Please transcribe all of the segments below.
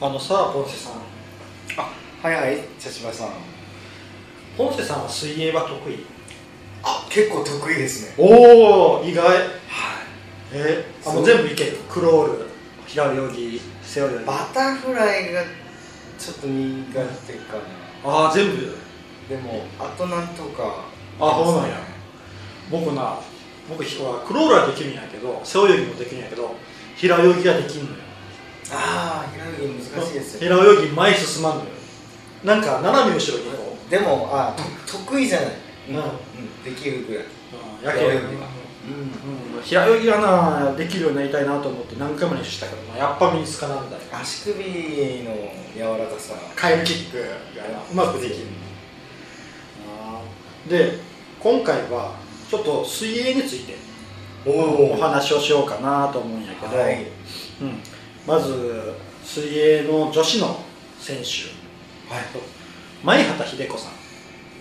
あのさポンセさん。あはいはい茶芝さん。ポンセさんは水泳は得意？あ結構得意ですね。おお意外。はい。えあそう。もう全部いける？クロール。平泳ぎ背泳ぎ。バタフライがちょっと苦手かな。ああ全部。でもあとなんとか。あそうなんや。僕な僕はクロールはできるんやけど背泳ぎもできるんやけど平泳ぎができんのよああ平泳ぎ難しいですよ平泳ぎ前進まんのよ。なんか斜め後ろにこう。でもあと得意じゃない。うん。うんできるぐらい。うんやけ平泳ぎは。うん。平泳ぎはなできるようになりたいなと思って何回も練習したけどなやっぱ身につかなんだよ足首の柔らかさ。カエルキックがうまくできる。あー。で今回はちょっと水泳についておお話をしようかなと思うんやけど、はい。うん、まず水泳の女子の選手。はい。前畑秀子さん、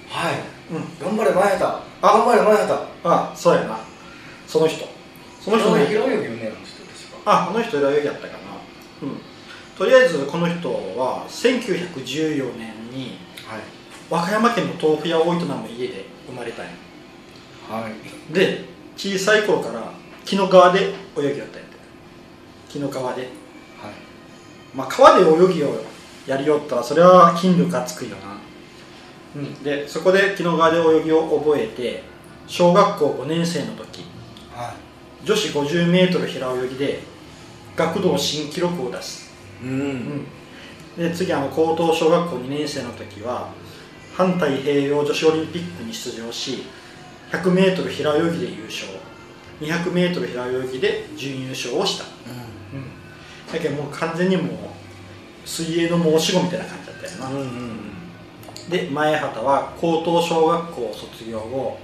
はい。うん、頑張れ前畑。頑張れ前畑。あそうやな。その人。その人ね。平泳ぎよねあの人確かあこの人平泳ぎやったかな。うん。とりあえずこの人は1914年にはい。和歌山県の豆腐屋を営む家で生まれたんや。はい。で小さい頃から紀の川で泳ぎよったんやて。紀の川で。はいまあ川で泳ぎをやりよったらそれは筋力がつくよな。うん。でそこで紀の川で泳ぎを覚えて小学校5年生の時は女子 50m 平泳ぎで学童新記録を出す。いうん。うん、で次あの高等小学校2年生の時は反太平洋女子オリンピックに出場し 100m 平泳ぎで優勝。200m 平泳ぎで準優勝をした、うん、だけどもう完全にもう水泳の申し子みたいな感じだったよな、うんうんで前畑は高等小学校を卒業後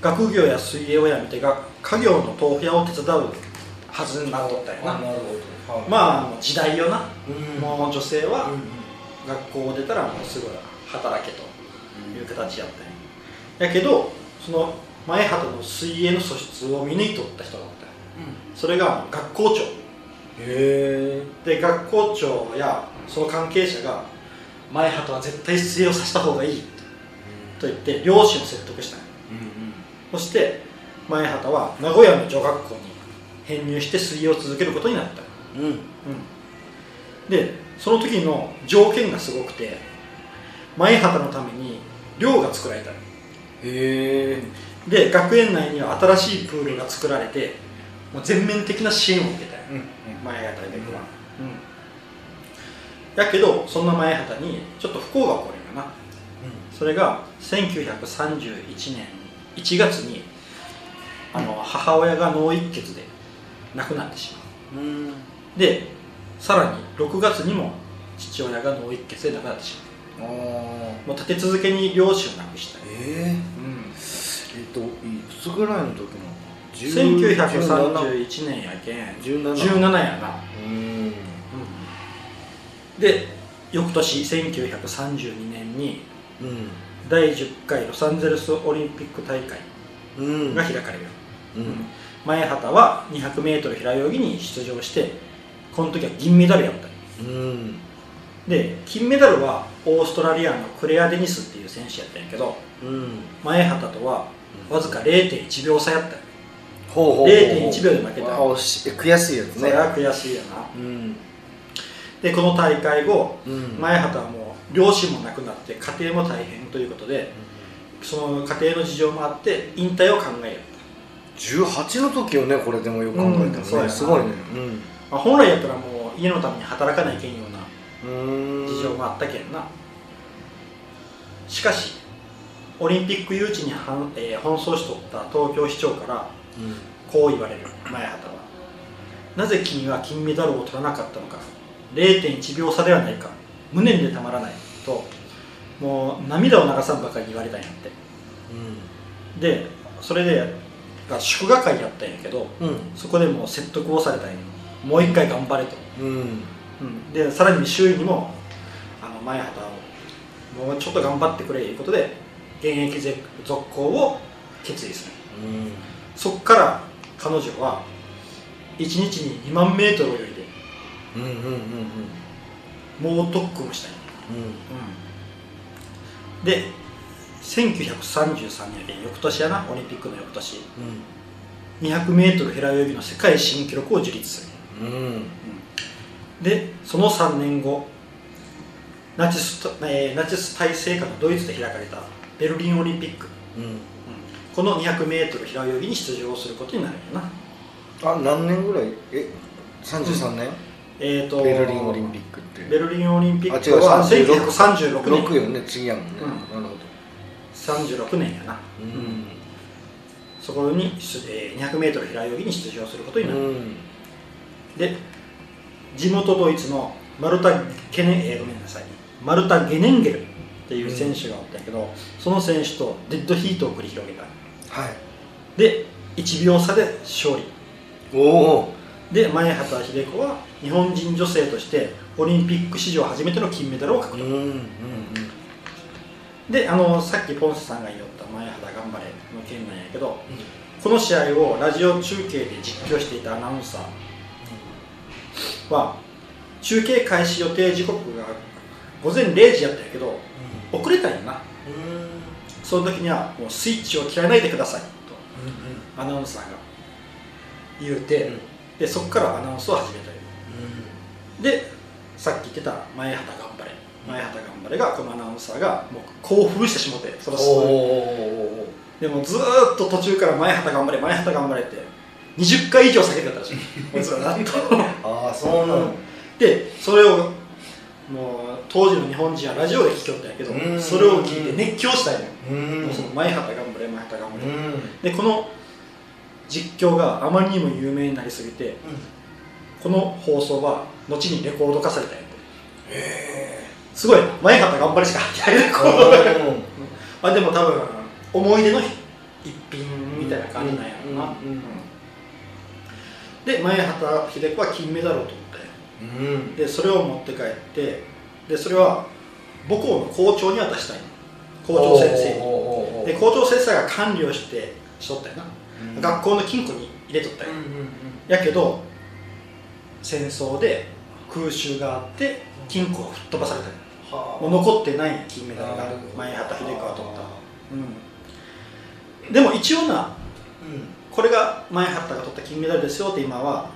学業や水泳をやめてが家業の豆腐屋を手伝うはずになったよな。あなるほど。はい。まあ時代よな、うん。もう女性はうん。うん学校を出たらもうすぐ働けという形やったんややけどその前畑の水泳の素質を見抜いとった人がおった。ん。やそれが学校長で学校長やその関係者が前畑は絶対水泳をさせた方がいいと言って両親を説得した。んやうん。そして前畑は名古屋の女学校に編入して水泳を続けることになった。うん。うん。うん、でその時の条件がすごくて前畑のために寮が作られたの。へえで学園内には新しいプールが作られてもう全面的な支援を受けたようん。前畑では、うん、やけどそんな前畑にちょっと不幸が起こるよな。それが1931年1月にあの母親が脳一血で亡くなってしまう。うん。でさらに6月にも父親が脳一血で亡くなってしまう。もう立て続けに両親を亡くしたよ、ええうん、えっといくつぐらいの時の1931年やけん。17 17やな、うん。で翌年1932年にうん。第10回ロサンゼルスオリンピック大会うん。が開かれるよ、うん。前畑は 200m 平泳ぎに出場してこの時は銀メダルやった。ようん。で金メダルはオーストラリアのクレア・デニスっていう選手やったんやけどうん。前畑とはわずか0.1秒差やった。よほうほうほう0.1秒で負けた。悔しいやつね。それは悔しいよな。うん。でこの大会後うん。前畑はもう両親も亡くなって家庭も大変ということでその家庭の事情もあって引退を考える18の時よねこれでもよく考えたらね。すごいね。まあ、本来やったらもう家のために働かないけんようなうんうん。事情もあったけんな。しかしオリンピック誘致に反、えー奔走しとった東京市長からこう言われる前畑は。なぜ君は金メダルを取らなかったのか。0.1秒差ではないか。無念でたまらないと。もう涙を流さんばかり言われたんやって。でそれでが祝賀会やったんやけどうん。そこでもう説得をされたんや。もう一回頑張れと、うん。うん、でさらに周囲にもあの前畑をもうちょっと頑張ってくれということで現役ぜ続行を決意する。うんそこから彼女は1日に2万メートル泳いでうんうんうん猛特訓をしたんや、うん、で1933年で翌年やなオリンピックの翌年。200m 平泳ぎの世界新記録を樹立する、うん。でその3年後ナチス,、えー、ナチス体制下のドイツで開かれたベルリンオリンピック、うんうん、この 200m 平泳ぎに出場することになるよな。あ何年ぐらい？え33年、うん、えーと、ベルリンオリンピックってベルリンオリンピックは1936年。6よね次やもんね、うん、なるほど36年やな、うん、そこに、えー、200m 平泳ぎに出場することになる、で地元ドイツのマルタ・ケネ、えー、ごめんなさい。マルタ・ゲネンゲルっていう選手がおったけど、うん、その選手とデッドヒートを繰り広げた、はい、で1秒差で勝利。おおで前畑秀子は日本人女性としてオリンピック史上初めての金メダルを獲得、うんうんうん、であのさっきポンセさんが言った前畑頑張れの件なんやけど、うん、この試合をラジオ中継で実況していたアナウンサーは中継開始予定時刻が午前0時やったんやけど、うん、遅れたんやなその時にはもうスイッチを切らないでくださいと、アナウンサーが言うて、でそこからアナウンスを始めたよ、でさっき言ってた前畑頑張れ。前畑頑張れがこのアナウンサーがもう興奮してしもてそのでもずっと途中から前畑頑張れ前畑頑張れって20回以上叫んでたらしい。ずっと。ああそうなの、でそれをもう当時の日本人はラジオで聞きよったんやけどそれを聞いて熱狂したんや。もうその前畑頑張れ前畑頑張れ。でこの実況があまりにも有名になりすぎて、この放送は後にレコード化されたんやて。すごい前畑頑張れしか入ってない。あでも多分思い出の一品みたいな感じなんやろな、で前畑秀子は金メダルを取って。うん、でそれを持って帰ってでそれは母校の校長に渡したい。校長先生に。で校長先生が管理をしてしとったよな、うん、学校の金庫に入れとったよ、うんうんうん、やけど戦争で空襲があって金庫が吹っ飛ばされたよ、もう残ってない金メダルが前畑秀子が取った、うん、でも一応な、これが前畑が取った金メダルですよって今は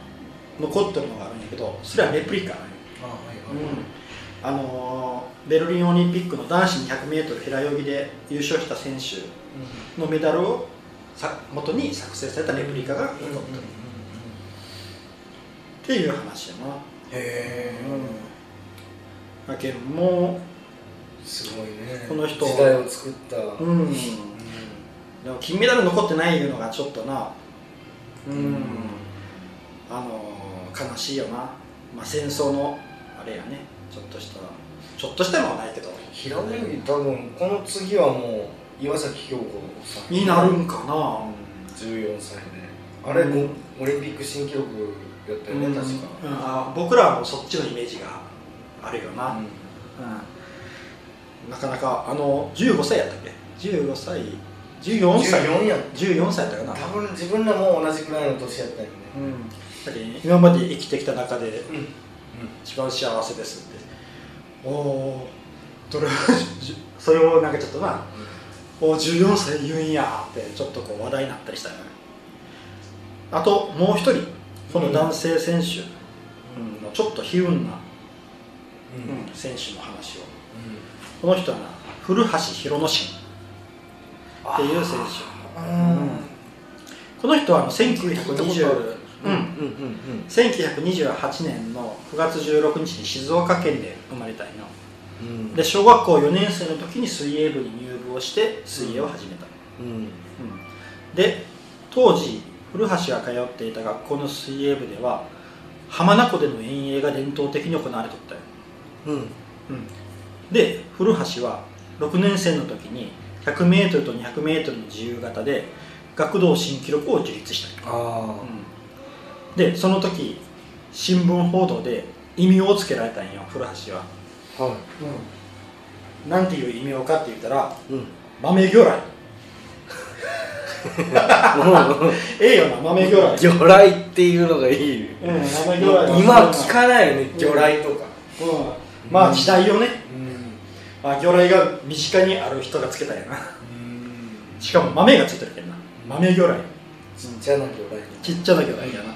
残ってるのがあるんやけどそれはレプリカなんあのベルリンオリンピックの男子 200m 平泳ぎで優勝した選手のメダルをさ元に作成されたレプリカが残ってる。っていう話やな。へえ、だけどもうすごいね。この人時代を作った。うん、うん、でも金メダル残ってないいうのがちょっとな。うん、うん、あの悲しいよな、まあ、戦争のあれやね。ちょっとしたちょっとしたのはないけど平泳ぎ多分この次はもう岩崎恭子さんになるんかな、うん、14歳であれ、うん、オリンピック新記録やったよね、うん、確か、うん、あ僕らはもうそっちのイメージがあるよな、うん。なかなかあの15歳やったっけ？15歳。14歳。14や14歳やったかな。多分自分らも同じくらいの年やったよね、うんぱり今まで生きてきた中で、うん、一番幸せですって、おおれそれをなんかちょっとな、うん、お14歳言うんやってちょっとこう話題になったりしたよね。あともう一人この男性選手のちょっと悲運な、選手の話を、この人はな古橋宏之進。っていう選手、この人は1920うん。うん。うん。うん、1928年の9月16日に静岡県で生まれたいの、うん、で小学校4年生の時に水泳部に入部をして水泳を始めた、うん、うん、で当時古橋が通っていた学校の水泳部では浜名湖での遠泳が伝統的に行われとったよ、うん。うん、で古橋は6年生の時に 100m と 200m の自由形で学童新記録を樹立した。ああ、うん。でその時新聞報道で異名をつけられたんよ古橋は。はい、うん、なんていう異名かって言ったら、うん、豆魚雷。ええよな豆魚雷。魚雷っていうのがいい、うん、豆魚雷。今聞かないよね魚雷とか、うん、まあ時代をね、うん。まあ、魚雷が身近にある人がつけたんやな。うん。しかも豆がついてるけんな。豆魚雷。ちっちゃな魚雷。ちっちゃな魚雷やな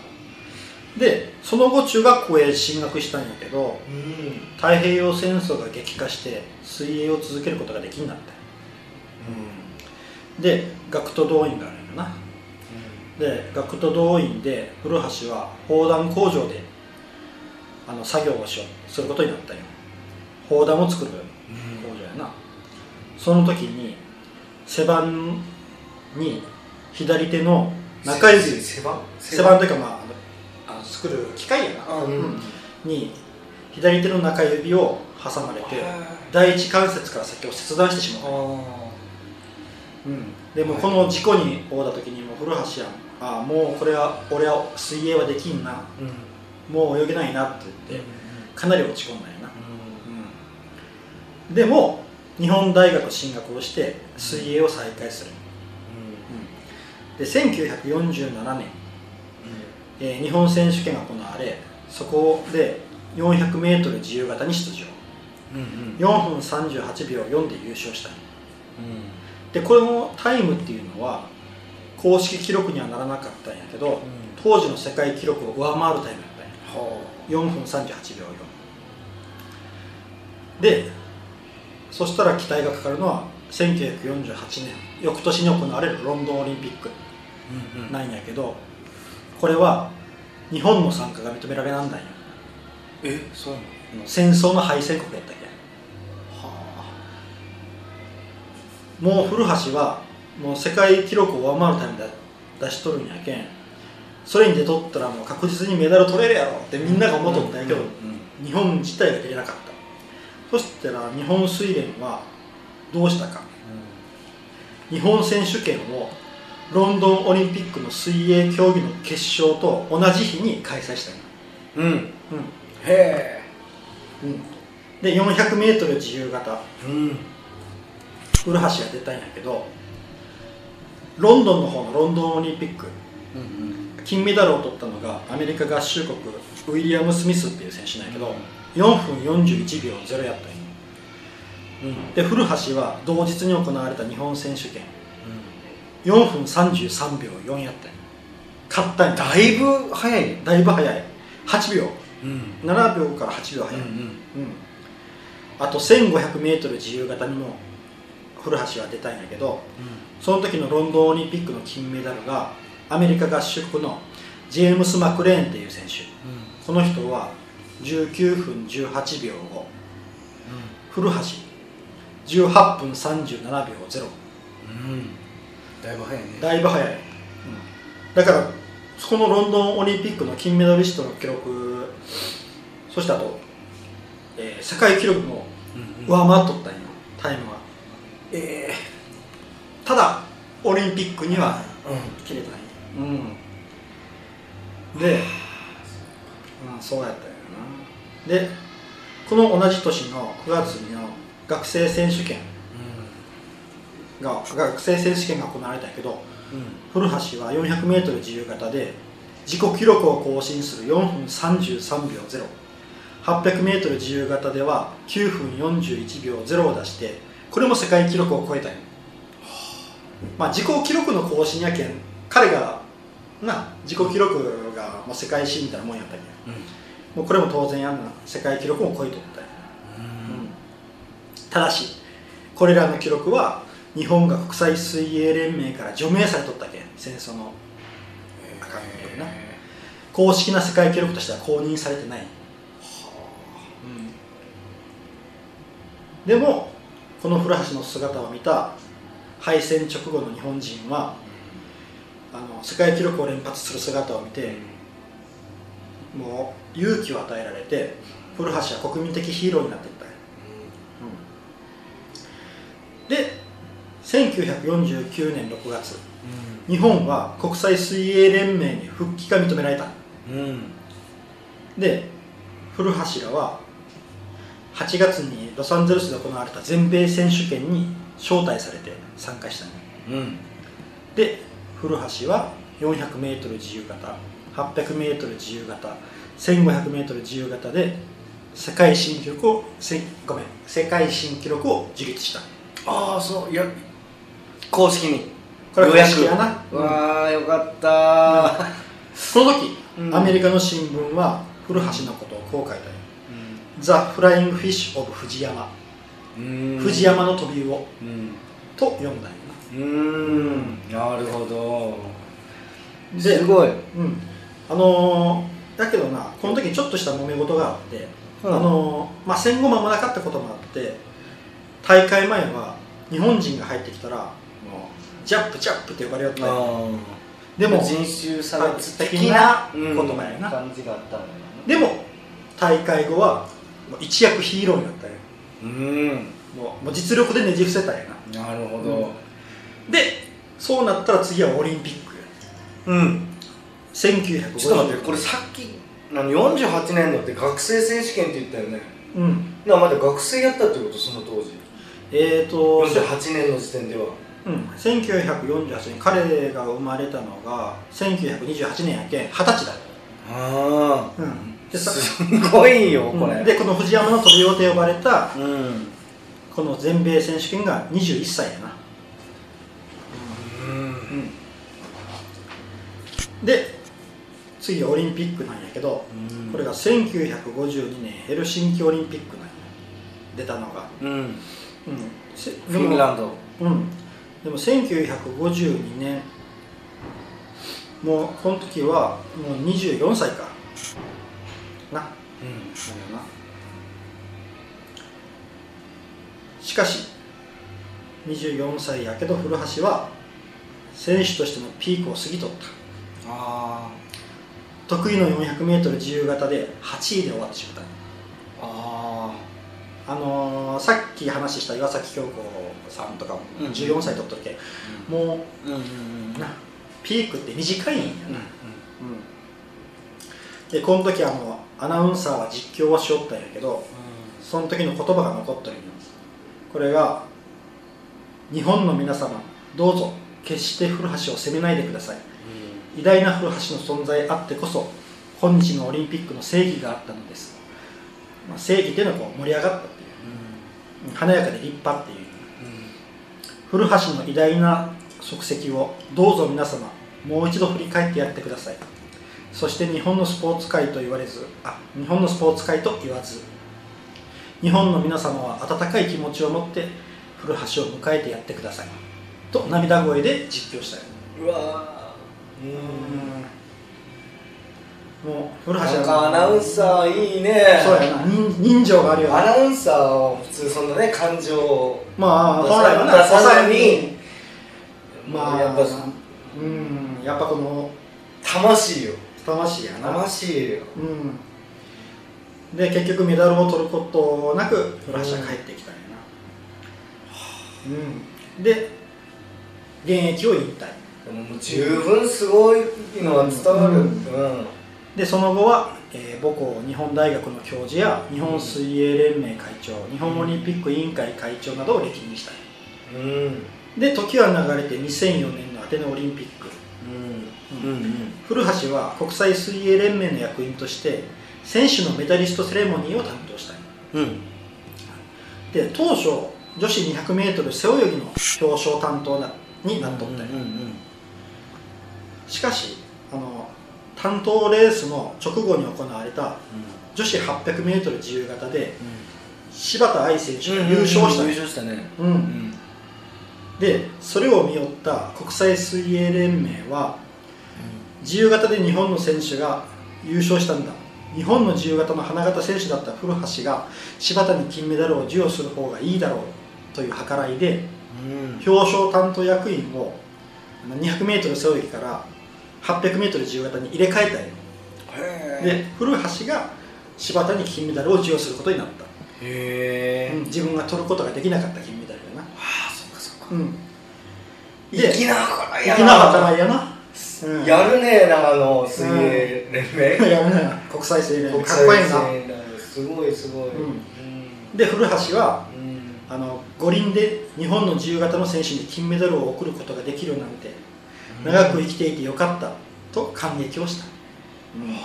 でその後中学校へ進学したんやけどうん。太平洋戦争が激化して水泳を続けることができんなったで学徒動員があるんやな。で学徒動員で古橋は砲弾工場であの作業をしようすることになったんよ。砲弾を作る工場やな。その時に背番に左手の中指せ背番？背番というかまあ作る機械やな、あうん。うんに左手の中指を挟まれて第一関節から先を切断してしまう、あうん、でもこの事故に遭った時にもう古橋やんああもうこれは俺は水泳はできんな。ーうん。もう泳げないなって言ってかなり落ち込んだんやな、ううん、でも日本大学進学をして水泳を再開する、で1947年、えー日本選手権が行われそこで 400m 自由形に出場。うんうん。4分38秒4で優勝した。ん。よでこのタイムっていうのは公式記録にはならなかったんやけど当時の世界記録を上回るタイムやったんや。は4分38秒4でそしたら期待がかかるのは1948年翌年に行われるロンドンオリンピックあなんやけどこれは日本の参加が認められなんだんやえそうなの？戦争の敗戦国やったっけ？はもう古橋はもう世界記録を上回るタイムで出しとるんやけん。それに出とったらもう確実にメダル取れるやろってみんなが思っとったんやけど、日本自体が出れなかった。そしたら日本水連はどうしたか。日本選手権をロンドンオリンピックの水泳競技の決勝と同じ日に開催したんやうん。うん。うんへえ。うん。で 400m 自由形。うん。古橋が出たんやけどロンドンの方のロンドンオリンピック。うん金メダルを取ったのがアメリカ合衆国ウィリアム・スミスっていう選手なんやけど、4分41秒0やったんよ、うん、で古橋は同日に行われた日本選手権4分33秒4やったんよ勝ったんや。だいぶ早い。ねだいぶ早い。8秒。うん。7秒から8秒早い、うんうん。あと 1500m 自由形にも古橋は出たんやけどその時のロンドンオリンピックの金メダルがアメリカ合衆国のジェームス・マクレーンっていう選手。この人は19分18秒後古橋。18分37秒0うんだいぶ早いね。だいぶ早い、だからこのロンドンオリンピックの金メダリストの記録そしてあと、えー世界記録も上回っとったんよタイムは。ええただオリンピックにはうん。切れたんようん。で、まあ、そうやったんやな。でこの同じ年の9月の学生選手権が学生選手権が行われたけど古橋は 400m 自由形で自己記録を更新する4分33秒 0800m 自由形では9分41秒0を出してこれも世界記録を超えたんよまあ自己記録の更新やけん彼がな自己記録がもう世界新みたいなもんやったんや。もうこれも当然やんな。世界記録も超えとったんや。うん。ただしこれらの記録は日本が国際水泳連盟から除名されとったけん戦争の。あかんけどな公式な世界記録としては公認されてない、うん。でもこの古橋の姿を見た敗戦直後の日本人はあの世界記録を連発する姿を見てもう勇気を与えられて古橋は国民的ヒーローになっていった1949年6月日本は国際水泳連盟に復帰が認められた。うん。で古橋らは8月にロサンゼルスで行われた全米選手権に招待されて参加したの。うん。で古橋は 400m 自由形 800m 自由形 1500m 自由形で世界新記録をせごめん世界新記録を樹立した。ああそういや公式に。これはようやく公式やな。わあよかったその時、うん。アメリカの新聞は古橋のことをこう書いたよ「ザ・フライング・フィッシュ・オブ・藤山」うん。藤山の飛び魚。うん。と読んだんようん。なるほど。すごい。うん、あのーだけどなこの時ちょっとした揉め事があって、うん。あのーまあ、戦後間もなかったこともあって大会前は日本人が入ってきたらジャップジャップって呼ばれよったんよでも人種差別的的なな言葉やな。感じがあったのよでも大会後は一躍ヒーローになったんよ。うん。もう実力でねじ伏せたんやな。なるほど。でそうなったら次はオリンピックうん。1950ちょっと待ってこれさっき何48年のって学生選手権って言ったよね。うん。なまだ学生やったってことその当時。えーと48年の時点ではうん、1948年彼が生まれたのが1928年やけん二十歳だ、あうん、でさすごいよこれ。うんでこの藤山の飛び魚と呼ばれたうん。この全米選手権が21歳やな、うん。で次オリンピックなんやけどこれが1952年ヘルシンキオリンピックなんや。出たのが、うん。うん、せフィンランド。うん、でも1952年もうこの時はもう24歳か。な。なん。だよなしかし24歳やけど古橋は選手としてのピークを過ぎとった。あ得意の 400m 自由形で8位で終わってしまった。ああのーさっき話した岩崎京子さんとかもうん。14歳取っとるけ、もうん。うんうんうなピークって短いんやな、うんでこの時あのアナウンサーは実況はしよったんやけどその時の言葉が残ってるんです。これが日本の皆様どうぞ決して古橋を責めないでください。偉大な古橋の存在あってこそ今日のオリンピックの正義があったのです、まあ、正義っていうのはこう盛り上がった華やかで立派っていう古橋の偉大な足跡をどうぞ皆様もう一度振り返ってやってください。そして日本のスポーツ界と言われずあ日本のスポーツ界と言わず日本の皆様は温かい気持ちを持って古橋を迎えてやってください。と涙声で実況したようわもう古橋アナウンサーいいね。そうやな。人人情があるよね。アナウンサーは普通そんなね感情をまあ出本来はなさ出さずに。まあやっぱうん。やっぱこの魂よ。魂やな。魂よ。うん。で結局メダルを取ることなく古橋は帰ってきたんやな、うん、で現役を引退。でももう十分すごいのは伝わる。ううんんでその後は、えー母校日本大学の教授や日本水泳連盟会長日本オリンピック委員会会長などを歴任した。うん。で時は流れて2004年のアテネオリンピック。うん。うん。古橋は国際水泳連盟の役員として選手のメダリストセレモニーを担当した。うん。で当初女子 200m 背泳ぎの表彰担当なになっとった。んや、しかしあの担当レースの直後に行われた女子 800m 自由形で柴田愛選手が優勝した。ん優や勝したね。ううん。んでそれを見よった国際水泳連盟は自由形で日本の選手が優勝したんだ。日本の自由形の花形選手だった古橋が柴田に金メダルを授与する方がいいだろうという計らいでうん。表彰担当役員を 200m 背泳ぎから 800m 自由形に入れ替えたんよへで古橋が柴田に金メダルを授与することになった、えうん自分が取ることができなかった金メダルやな、ああそっかそっか。うん、粋な計らい粋な計らいやな、うん、やるね長野水泳連盟。やるな国際水泳連盟。国かっこいいな、すごいすごい。うん。で古橋はうん。あの五輪で日本の自由形の選手に金メダルを贈ることができるなんて長く生きていてよかった。と感激をした、うん。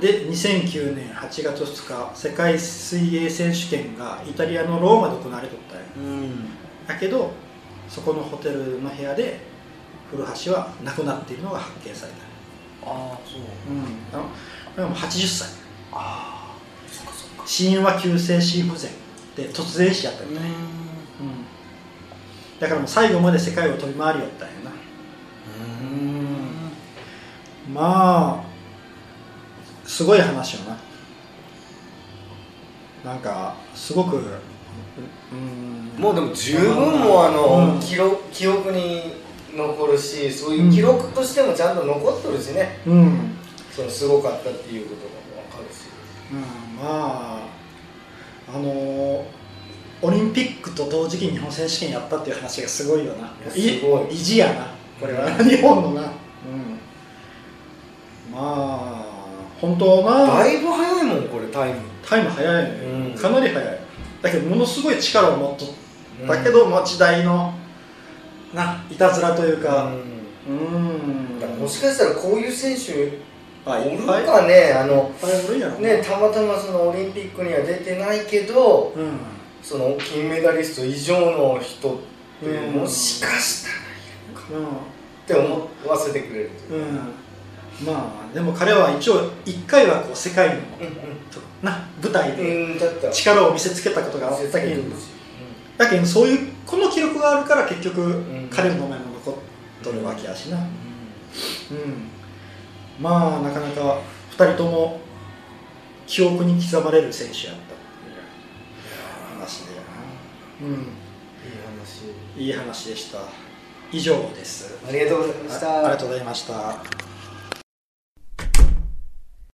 で2009年8月2日世界水泳選手権がイタリアのローマで行われとったんや。うん。だけどそこのホテルの部屋で古橋は亡くなっているのが発見された。ああそう。うん。あのもう80歳ああ死因は急性心不全で突然死やったみたい、うん、だからもう最後まで世界を飛び回りよったんやな。うん。まあすごい話よな。なんかすごくうん。もうでも十分もうあの、うん。記録記憶に残るしそういう記録としてもちゃんと残っとるしね、うん、うんそのすごかったっていうことが分かるし。まああのオリンピックと同時期に日本選手権やったっていう話がすごいよな。いやすごい。意地やな。これは。日本のな。うん。まあ本当な。だいぶ早いもんこれタイム。タイム早いね、うん。かなり早い。だけどものすごい力を持っとった。けど、まあ時代のないたずらというか。うん。もしかしたらこういう選手いっぱい。いっかねねたまたまそのオリンピックには出てないけどうんその金メダリスト以上の人ってうんもしかしたらうん。って思わせてくれるというか。うん。まあでも彼は一応一回はこう世界のうんな舞台で力を見せつけたことがあったけん。だけどそういうこの記録があるから結局ん。彼の名前も残っとるわけやしな。うん。まあなかなか2人とも記憶に刻まれる選手やっ話で。うん。いい話。いい話でした。以上です。ありがとうございました。あありがとうございました